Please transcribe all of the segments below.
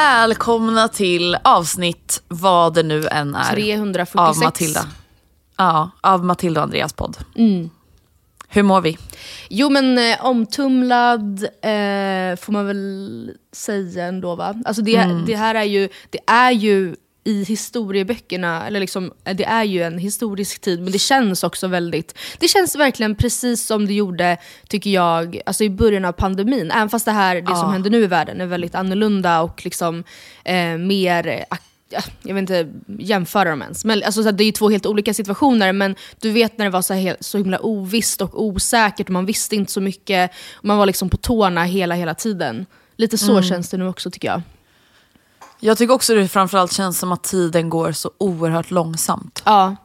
Välkomna till avsnitt, vad det nu än är, 346. av Matilda. Ja, av Matilda och Andreas podd. Hur mår vi? Jo men eh, omtumlad eh, får man väl säga ändå va? Alltså det, det här är ju, det är ju i historieböckerna, eller liksom, det är ju en historisk tid men det känns också väldigt, det känns verkligen precis som det gjorde tycker jag, alltså i början av pandemin. Även fast det här, det som händer nu i världen är väldigt annorlunda och liksom eh, mer ja, jag vill inte jämföra dem ens. Men, alltså, så det är ju två helt olika situationer, men du vet när det var så, här, så himla ovisst och osäkert och man visste inte så mycket. Och man var liksom på tårna hela, hela tiden. Lite så känns det nu också tycker jag. Jag tycker också det framförallt känns som att tiden går så oerhört långsamt. Ja,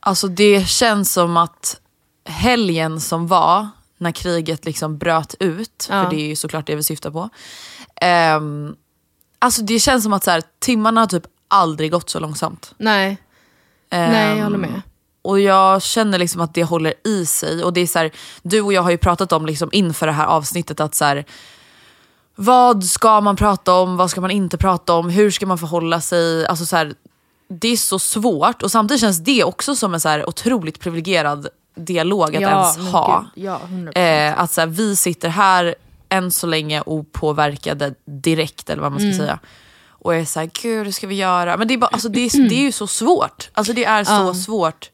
Alltså det känns som att helgen som var, när kriget liksom bröt ut, Ja. för det är ju såklart det vi syftar på. ehm, alltså det känns som att så här, timmarna har typ aldrig gått så långsamt. nej. nej, jag håller med. Och jag känner liksom att det håller i sig. Och det är så här, du och jag har ju pratat om liksom inför det här avsnittet att så här, vad ska man prata om, vad ska man inte prata om, hur ska man förhålla sig? Alltså så här, det är så svårt och samtidigt känns det också som en så här otroligt privilegierad dialog att ens men ha. ja, 100%. Eh, att så här, vi sitter här än så länge opåverkade direkt eller vad man ska Mm. säga. Och är såhär, gud hur ska vi göra? Men det är, bara, alltså, det är, det är ju så svårt. Alltså det är så svårt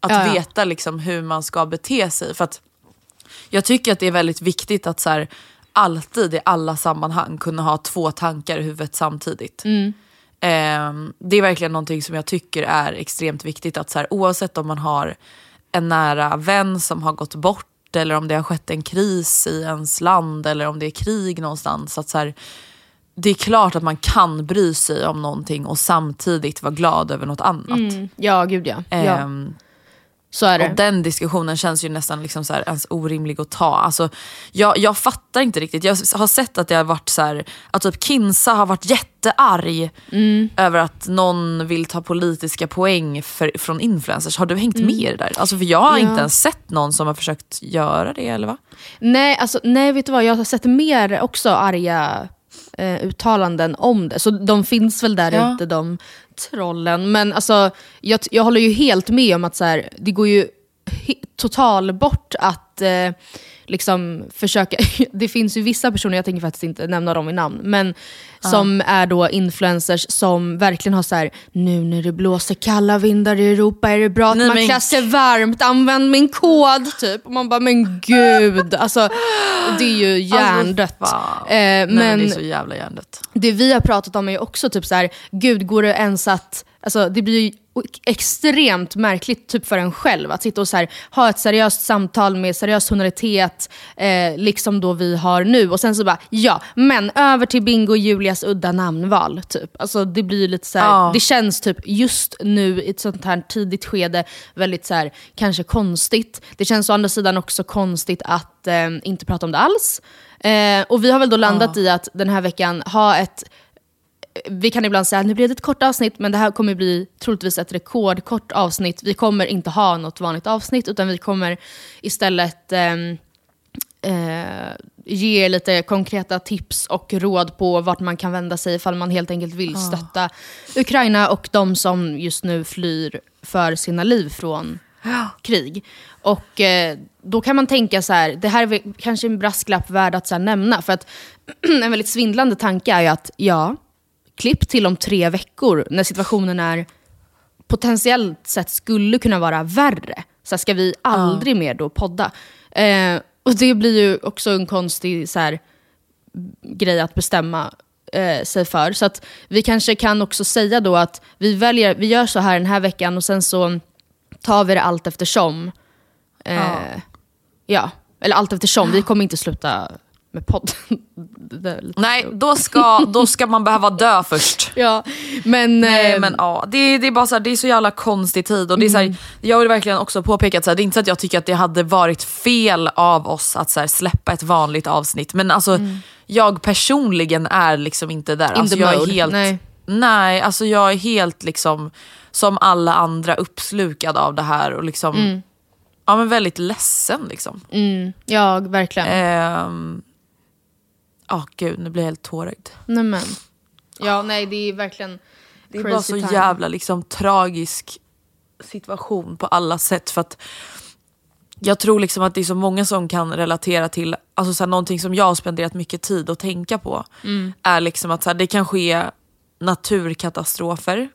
att Ja, ja. veta liksom, hur man ska bete sig. För att jag tycker att det är väldigt viktigt att så här, alltid i alla sammanhang kunna ha två tankar i huvudet samtidigt. Mm. Ehm, det är verkligen någonting som jag tycker är extremt viktigt. att så här, Oavsett om man har en nära vän som har gått bort eller om det har skett en kris i ens land eller om det är krig någonstans. Att så här, det är klart att man kan bry sig om någonting och samtidigt vara glad över något annat. Mm. Ja, gud ja. ja. Så är det. och den diskussionen känns ju nästan liksom så här ens orimlig att ta. Alltså, jag, jag fattar inte riktigt. Jag har sett att det har varit så här, att typ Kinsa har varit jättearg Mm. över att någon vill ta politiska poäng för, från influencers. Har du hängt med i det där? Alltså, för jag har Mm. Ja. inte ens sett någon som har försökt göra det, eller va? Nej, alltså, nej, vet du vad? Jag har sett mer också arga eh, uttalanden om det. Så de finns väl där Ja. ute, de trollen. Men alltså, jag, jag håller ju helt med om att så här, det går ju he- total bort att eh, liksom försöka... det finns ju vissa personer, jag tänker faktiskt inte nämna dem i namn, men som är då influencers som verkligen har så här: nu när det blåser kalla vindar i Europa är det bra att Nej, man men- klär sig varmt, använd min kod typ. Och man bara, men gud. Alltså, det är ju hjärndött. Alltså, eh, Nej, men men det är så jävla hjärndött. det vi har pratat om är också typ så här, gud går det ens att Alltså, det blir ju extremt märkligt typ för en själv att sitta och så här, ha ett seriöst samtal med seriös tonalitet, eh, liksom då vi har nu. Och sen så bara, ja, men över till Bingo och Julias udda namnval. Typ. Alltså, det blir lite så här, Ja. det känns typ just nu i ett sånt här tidigt skede väldigt så här, kanske konstigt. Det känns å andra sidan också konstigt att eh, inte prata om det alls. Eh, och vi har väl då landat i att den här veckan ha ett vi kan ibland säga att nu blir det ett kort avsnitt, men det här kommer bli troligtvis ett rekordkort avsnitt. Vi kommer inte ha något vanligt avsnitt, utan vi kommer istället ehm, eh, ge lite konkreta tips och råd på vart man kan vända sig ifall man helt enkelt vill stötta Ukraina och de som just nu flyr för sina liv från krig. Och eh, då kan man tänka så här, det här är kanske en brasklapp värd att så nämna, för att en väldigt svindlande tanke är ju att ja, klipp till om tre veckor när situationen är potentiellt sett skulle kunna vara värre. Så här, ska vi aldrig mer då podda? Eh, och det blir ju också en konstig så här, grej att bestämma eh, sig för. Så att vi kanske kan också säga då att vi, väljer, vi gör så här den här veckan och sen så tar vi det allt eftersom. Eh, ja. eller allt eftersom. Vi kommer inte sluta med podden. Nej, då ska, då ska man behöva dö först. Ja, men... Nej eh, men ja, det, det är bara så här, det är så jävla konstig tid. Och det är så här, jag vill verkligen också påpeka att så här, det är inte så att jag tycker att det hade varit fel av oss att så släppa ett vanligt avsnitt. Men alltså, jag personligen är liksom inte där. In Alltså, jag mode, är helt, nej. nej, alltså jag är helt liksom som alla andra uppslukad av det här och liksom, ja, men väldigt ledsen. Liksom. Ja, verkligen. Ehm, Ja, gud, nu blir jag helt tårögd. Nej, men. Ja, nej det är verkligen Det är bara så time. jävla liksom, tragisk situation på alla sätt. För att jag tror liksom att det är så många som kan relatera till, alltså så här, någonting som jag har spenderat mycket tid att tänka på. Är liksom att så här, det kan ske naturkatastrofer.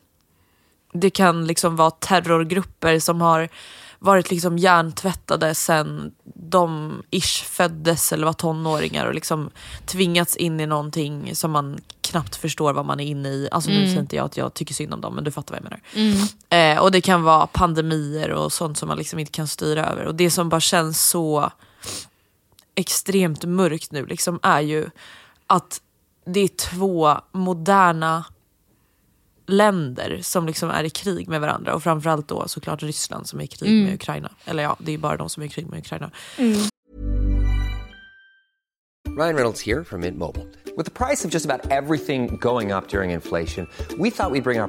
Det kan liksom vara terrorgrupper som har varit liksom hjärntvättade sen de ish föddes eller var tonåringar och liksom tvingats in i någonting som man knappt förstår vad man är inne i. Alltså nu säger inte jag att jag tycker synd om dem men du fattar vad jag menar. Eh, och det kan vara pandemier och sånt som man liksom inte kan styra över. Och det som bara känns så extremt mörkt nu liksom är ju att det är två moderna länder som liksom är i krig med varandra och framförallt då såklart Ryssland som är i krig med Ukraina. Eller ja, det är bara de som är i krig med Ukraina. Ryan Reynolds here from Mint Mobile. With the price of just about everything going up during inflation, we thought we'd bring our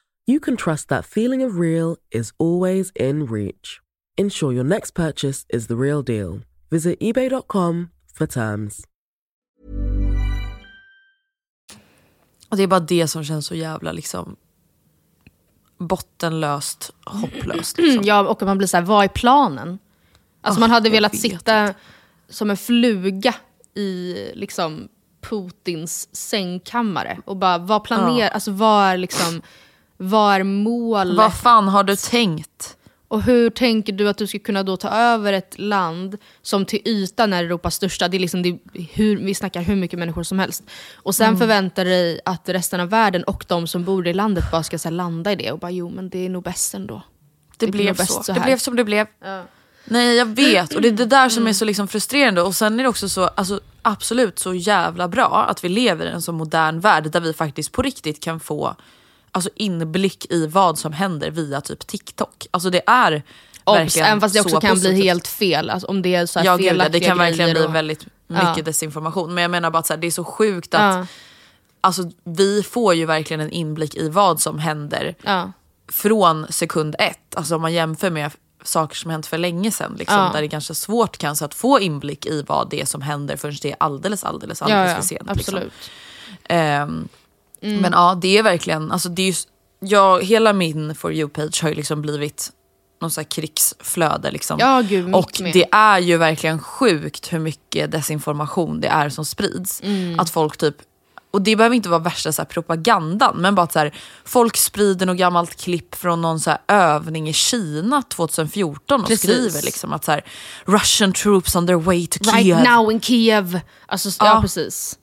you can trust that feeling of real is always in reach. Ensure your next purchase is the real deal. Visit eBay.com for terms. Och det är bara det som känns så jävla liksom bottenlöst, hopplöst. Liksom. Ja, och man blir så här, vad är planen? Alltså man Ah, hade velat sitta som en fluga i liksom Putins sängkammare och bara, vad planerar, alltså vad är liksom, Vad är målet? Vad fan har du tänkt? Och hur tänker du att du ska kunna då ta över ett land som till ytan är Europas största, det är liksom det, hur, vi snackar hur mycket människor som helst. Och sen förväntar dig att resten av världen och de som bor i landet bara ska så här, landa i det och bara jo men det är nog bäst ändå. Det, blir blev så. så det blev som det blev. Nej jag vet och det är det där som är så liksom frustrerande och sen är det också så alltså, absolut så jävla bra att vi lever i en så modern värld där vi faktiskt på riktigt kan få alltså, inblick i vad som händer via typ TikTok. Alltså det är Obs, även fast det också så kan positivt. bli helt fel. Alltså, om det är så här Ja gud, det kan verkligen grejer bli och- väldigt mycket Ja. desinformation. Men jag menar bara att så här, det är så sjukt att Ja. alltså, vi får ju verkligen en inblick i vad som händer Ja. från sekund ett. Alltså om man jämför med saker som hänt för länge sedan. Liksom. Där det är ganska svårt kanske att få inblick i vad det är som händer förrän det är alldeles, alldeles, alldeles för sent. Liksom. absolut. Ehm, Men ja, det är verkligen, alltså det är just, jag, hela min For You-page har ju liksom blivit någon här krigsflöde. Liksom. Ja, gud, och med. det är ju verkligen sjukt hur mycket desinformation det är som sprids. Mm. Att folk typ och det behöver inte vara värsta så här propagandan, men bara att så här, folk sprider något gammalt klipp från någon så här övning i Kina 2014 och Precis. skriver liksom att så här, Russian troops on their way to Right Kiev. now in Kiev. Alltså, ja. Ja. precis.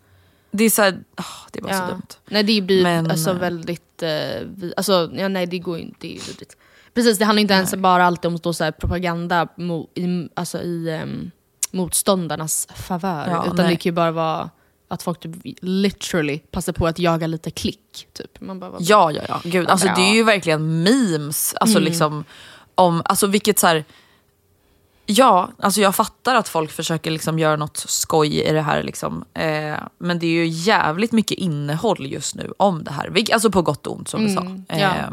Det är så här, åh, det är bara så Ja. dumt. Nej det blir Men- alltså väldigt, eh, vi, alltså, ja, nej det går inte, det är ju vidrigt. Precis, det handlar inte ens bara alltid om så här, propaganda mo, i, alltså, i um, motståndarnas favör. Ja, utan nej. det kan ju bara vara att folk typ literally passar på att jaga lite klick. Typ. Man bara, vad- Ja, ja, ja. Gud, alltså, det är ju verkligen memes. Alltså, liksom, om, alltså vilket så här, Ja, alltså jag fattar att folk försöker liksom göra något skoj i det här. Liksom. Eh, men det är ju jävligt mycket innehåll just nu om det här. Alltså på gott och ont som vi sa. ja. Eh,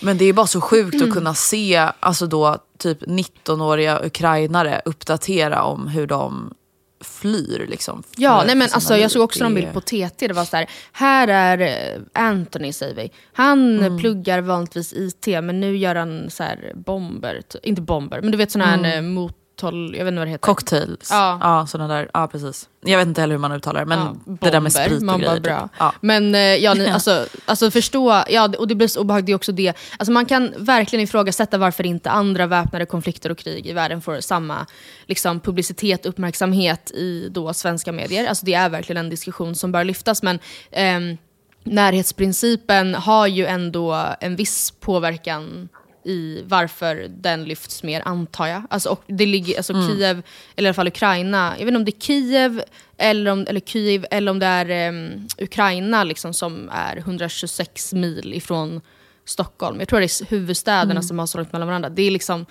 men det är bara så sjukt att kunna se alltså då, typ 19-åriga ukrainare uppdatera om hur de flyr. Liksom, Ja, nej men alltså, jag såg också någon bild på TT, det var så här, här är eh, Anthony säger vi. Han Mm. eh, pluggar vanligtvis IT men nu gör han så här bomber, inte bomber, men du vet sådana här mm. Mothåll, jag vet inte vad det heter. Cocktails. Ja. Ja. såna där. Ja, precis. Jag vet inte heller hur man uttalar men Ja, det där med bomber. sprit och man grejer. Bara, bra. Typ. Ja. Men eh, ja, ni, alltså, alltså förstå, ja, och det blir så obehagligt också det. Alltså man kan verkligen ifrågasätta varför inte andra väpnade konflikter och krig i världen får samma liksom, publicitet och uppmärksamhet i då svenska medier. Alltså det är verkligen en diskussion som bör lyftas. Men ehm, närhetsprincipen har ju ändå en viss påverkan i varför den lyfts mer, antar jag. Alltså, och det ligger, alltså Kiev, eller i alla fall Ukraina, jag vet inte om det är Kiev eller, om, eller Kiev, eller om det är em, Ukraina liksom, som är 126 mil ifrån Stockholm. Jag tror det är huvudstäderna som har så långt mellan varandra. Det är liksom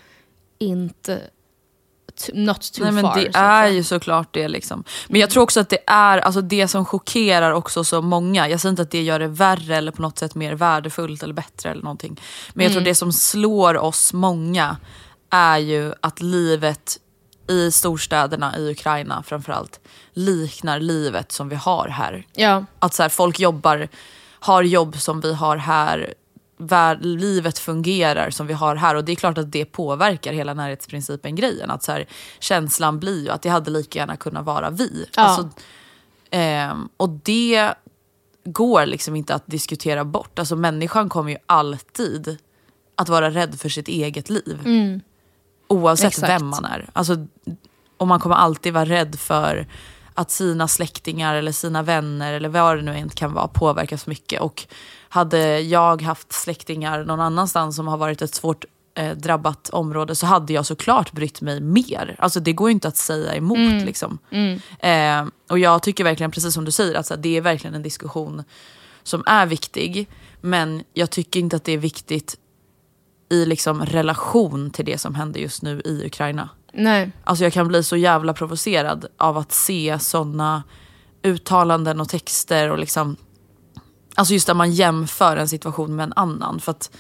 inte not too Nej, men far. det är ju såklart det. Liksom. Men jag tror också att det är alltså det som chockerar också så många. Jag säger inte att det gör det värre eller på något sätt mer värdefullt eller bättre eller någonting. Men jag tror det som slår oss många är ju att livet i storstäderna i Ukraina framförallt liknar livet som vi har här. Ja. Att så här, folk jobbar, har jobb som vi har här. Vär, livet fungerar som vi har här och det är klart att det påverkar hela närhetsprincipen grejen. Att så här, känslan blir ju att det hade lika gärna kunnat vara vi. Ja. Alltså, ehm, och det går liksom inte att diskutera bort. Alltså människan kommer ju alltid att vara rädd för sitt eget liv. Oavsett Mm. Exakt. vem man är. Alltså, och man kommer alltid vara rädd för att sina släktingar eller sina vänner eller vad det nu än kan vara påverkas mycket. Och hade jag haft släktingar någon annanstans som har varit ett svårt eh, drabbat område så hade jag såklart brytt mig mer. Alltså det går ju inte att säga emot. Liksom. Eh, och jag tycker verkligen, precis som du säger, att så här, det är verkligen en diskussion som är viktig. Men jag tycker inte att det är viktigt i liksom relation till det som händer just nu i Ukraina. Nej. Alltså jag kan bli så jävla provocerad av att se sådana uttalanden och texter och liksom Alltså just där man jämför en situation med en annan. För att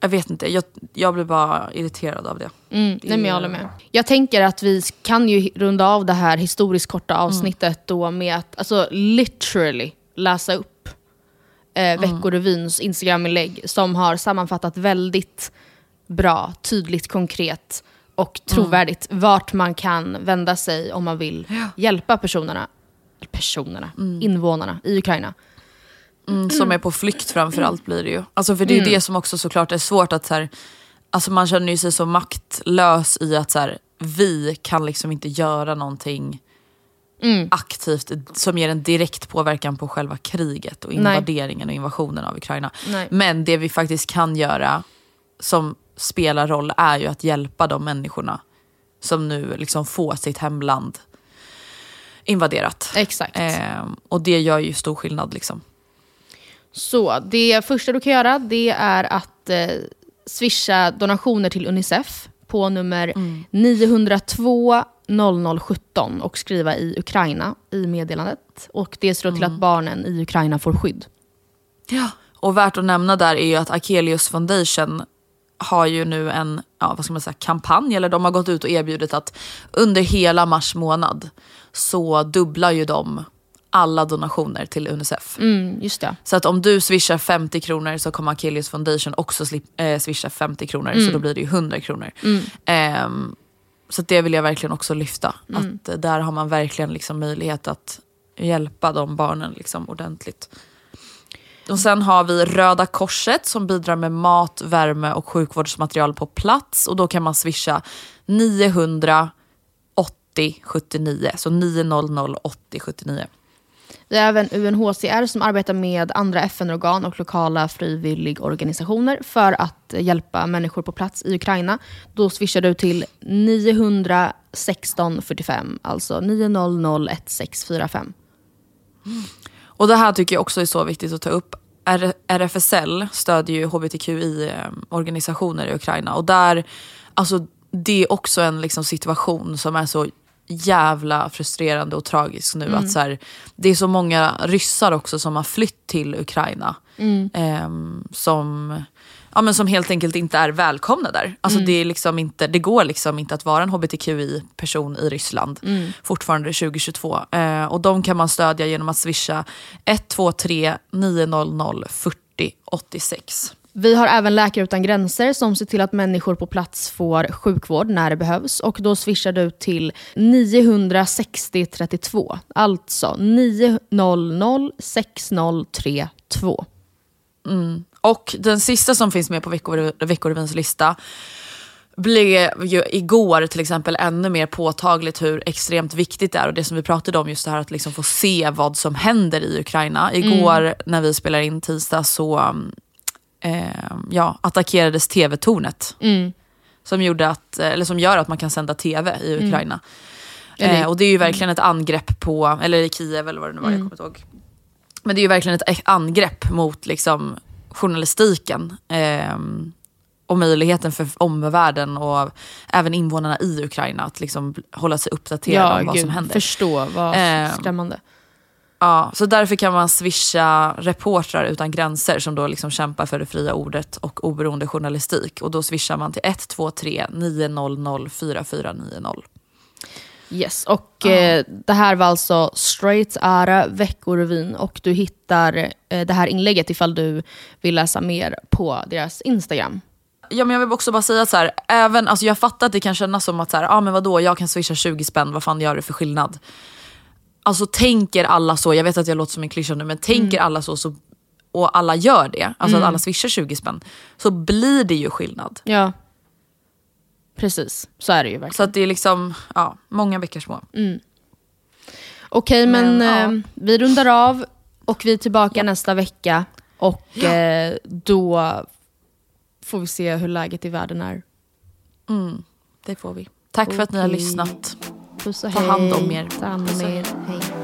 jag vet inte, jag, jag blir bara irriterad av det. Mm, nej, men jag håller med. Jag tänker att vi kan ju runda av det här historiskt korta avsnittet då med att alltså, literally läsa upp eh, Veckorevyns Instagram-inlägg som har sammanfattat väldigt bra, tydligt, konkret och trovärdigt vart man kan vända sig om man vill hjälpa personerna, personerna invånarna i Ukraina. Mm, som är på flykt framförallt blir det ju. Alltså för det är det som också såklart är svårt att så här, alltså man känner ju sig så maktlös i att så här, vi kan liksom inte göra någonting aktivt som ger en direkt påverkan på själva kriget och invaderingen och invasionen av Ukraina. Nej. Men det vi faktiskt kan göra som spelar roll är ju att hjälpa de människorna som nu liksom får sitt hemland invaderat. Exakt. Ehm, och det gör ju stor skillnad liksom. Så det första du kan göra det är att eh, swisha donationer till Unicef på nummer 902 0017 och skriva i Ukraina i meddelandet. Och det ser då till att barnen i Ukraina får skydd. Ja. Och värt att nämna där är ju att Akelius Foundation har ju nu en ja, vad ska man säga, kampanj, eller de har gått ut och erbjudit att under hela mars månad så dubblar ju de alla donationer till Unicef. Mm, just det. Så att om du swishar 50 kronor så kommer Akelius Foundation också slip, eh, swisha 50 kronor, så då blir det ju 100 kronor. Ehm, så att det vill jag verkligen också lyfta. Att eh, där har man verkligen liksom möjlighet att hjälpa de barnen liksom ordentligt. Och sen har vi Röda Korset som bidrar med mat, värme och sjukvårdsmaterial på plats. Och då kan man swisha 900 80 79. Så 900 80 79. Vi har även UNHCR som arbetar med andra FN-organ och lokala frivilligorganisationer för att hjälpa människor på plats i Ukraina. Då swishar du till 916 45, alltså 900 1645. Och det här tycker jag också är så viktigt att ta upp. R- RFSL stödjer ju hbtqi-organisationer i Ukraina och där, alltså det är också en liksom situation som är så jävla frustrerande och tragisk nu. Att så här, det är så många ryssar också som har flytt till Ukraina. ehm, som, ja, men som helt enkelt inte är välkomna där. Alltså det, är liksom inte, det går liksom inte att vara en hbtqi-person i Ryssland fortfarande 2022. Eh, och de kan man stödja genom att swisha 123 900 40 86. Vi har även Läkare Utan Gränser som ser till att människor på plats får sjukvård när det behövs. Och då swishar du till 960 32. Alltså 900 6032. Och den sista som finns med på Veckor- Veckorevyns lista blev ju igår till exempel ännu mer påtagligt hur extremt viktigt det är och det som vi pratade om just det här att liksom få se vad som händer i Ukraina. Igår när vi spelar in tisdag så eh, ja, attackerades tv-tornet. Som, gjorde att, eller som gör att man kan sända tv i Ukraina. Eller- Eh, och det är ju verkligen ett angrepp på, eller i Kiev eller vad det nu var, jag kommer inte ihåg. Men det är ju verkligen ett angrepp mot liksom, journalistiken. ehm, och möjligheten för omvärlden och även invånarna i Ukraina att liksom hålla sig uppdaterade om vad som händer. förstå vad Ehm, skrämmande. Ja, så därför kan man swisha reportrar utan gränser som då liksom kämpar för det fria ordet och oberoende journalistik. Och då swishar man till 123 900 4490. Yes, och eh, det här var alltså Straight Ara Veckorevyn och du hittar eh, det här inlägget ifall du vill läsa mer på deras Instagram. Ja, men jag vill också bara säga att så här, även, alltså jag fattar att det kan kännas som att så här, ah, men vadå, jag kan swisha 20 spänn, vad fan gör det för skillnad? Alltså tänker alla så, jag vet att jag låter som en klyscha nu, men tänker alla så, så och alla gör det, alltså att alla swishar 20 spänn, så blir det ju skillnad. Ja, precis. Så är det ju Så verkligen. att det är liksom, ja, många bäckar små. Okej, men, Men, ja. eh, vi rundar av och vi är tillbaka nästa vecka. Och eh, då får vi se hur läget i världen är. Det får vi. Tack för att ni har lyssnat. Puss och Ta hej. hand om er. Ta hand om er. Hej.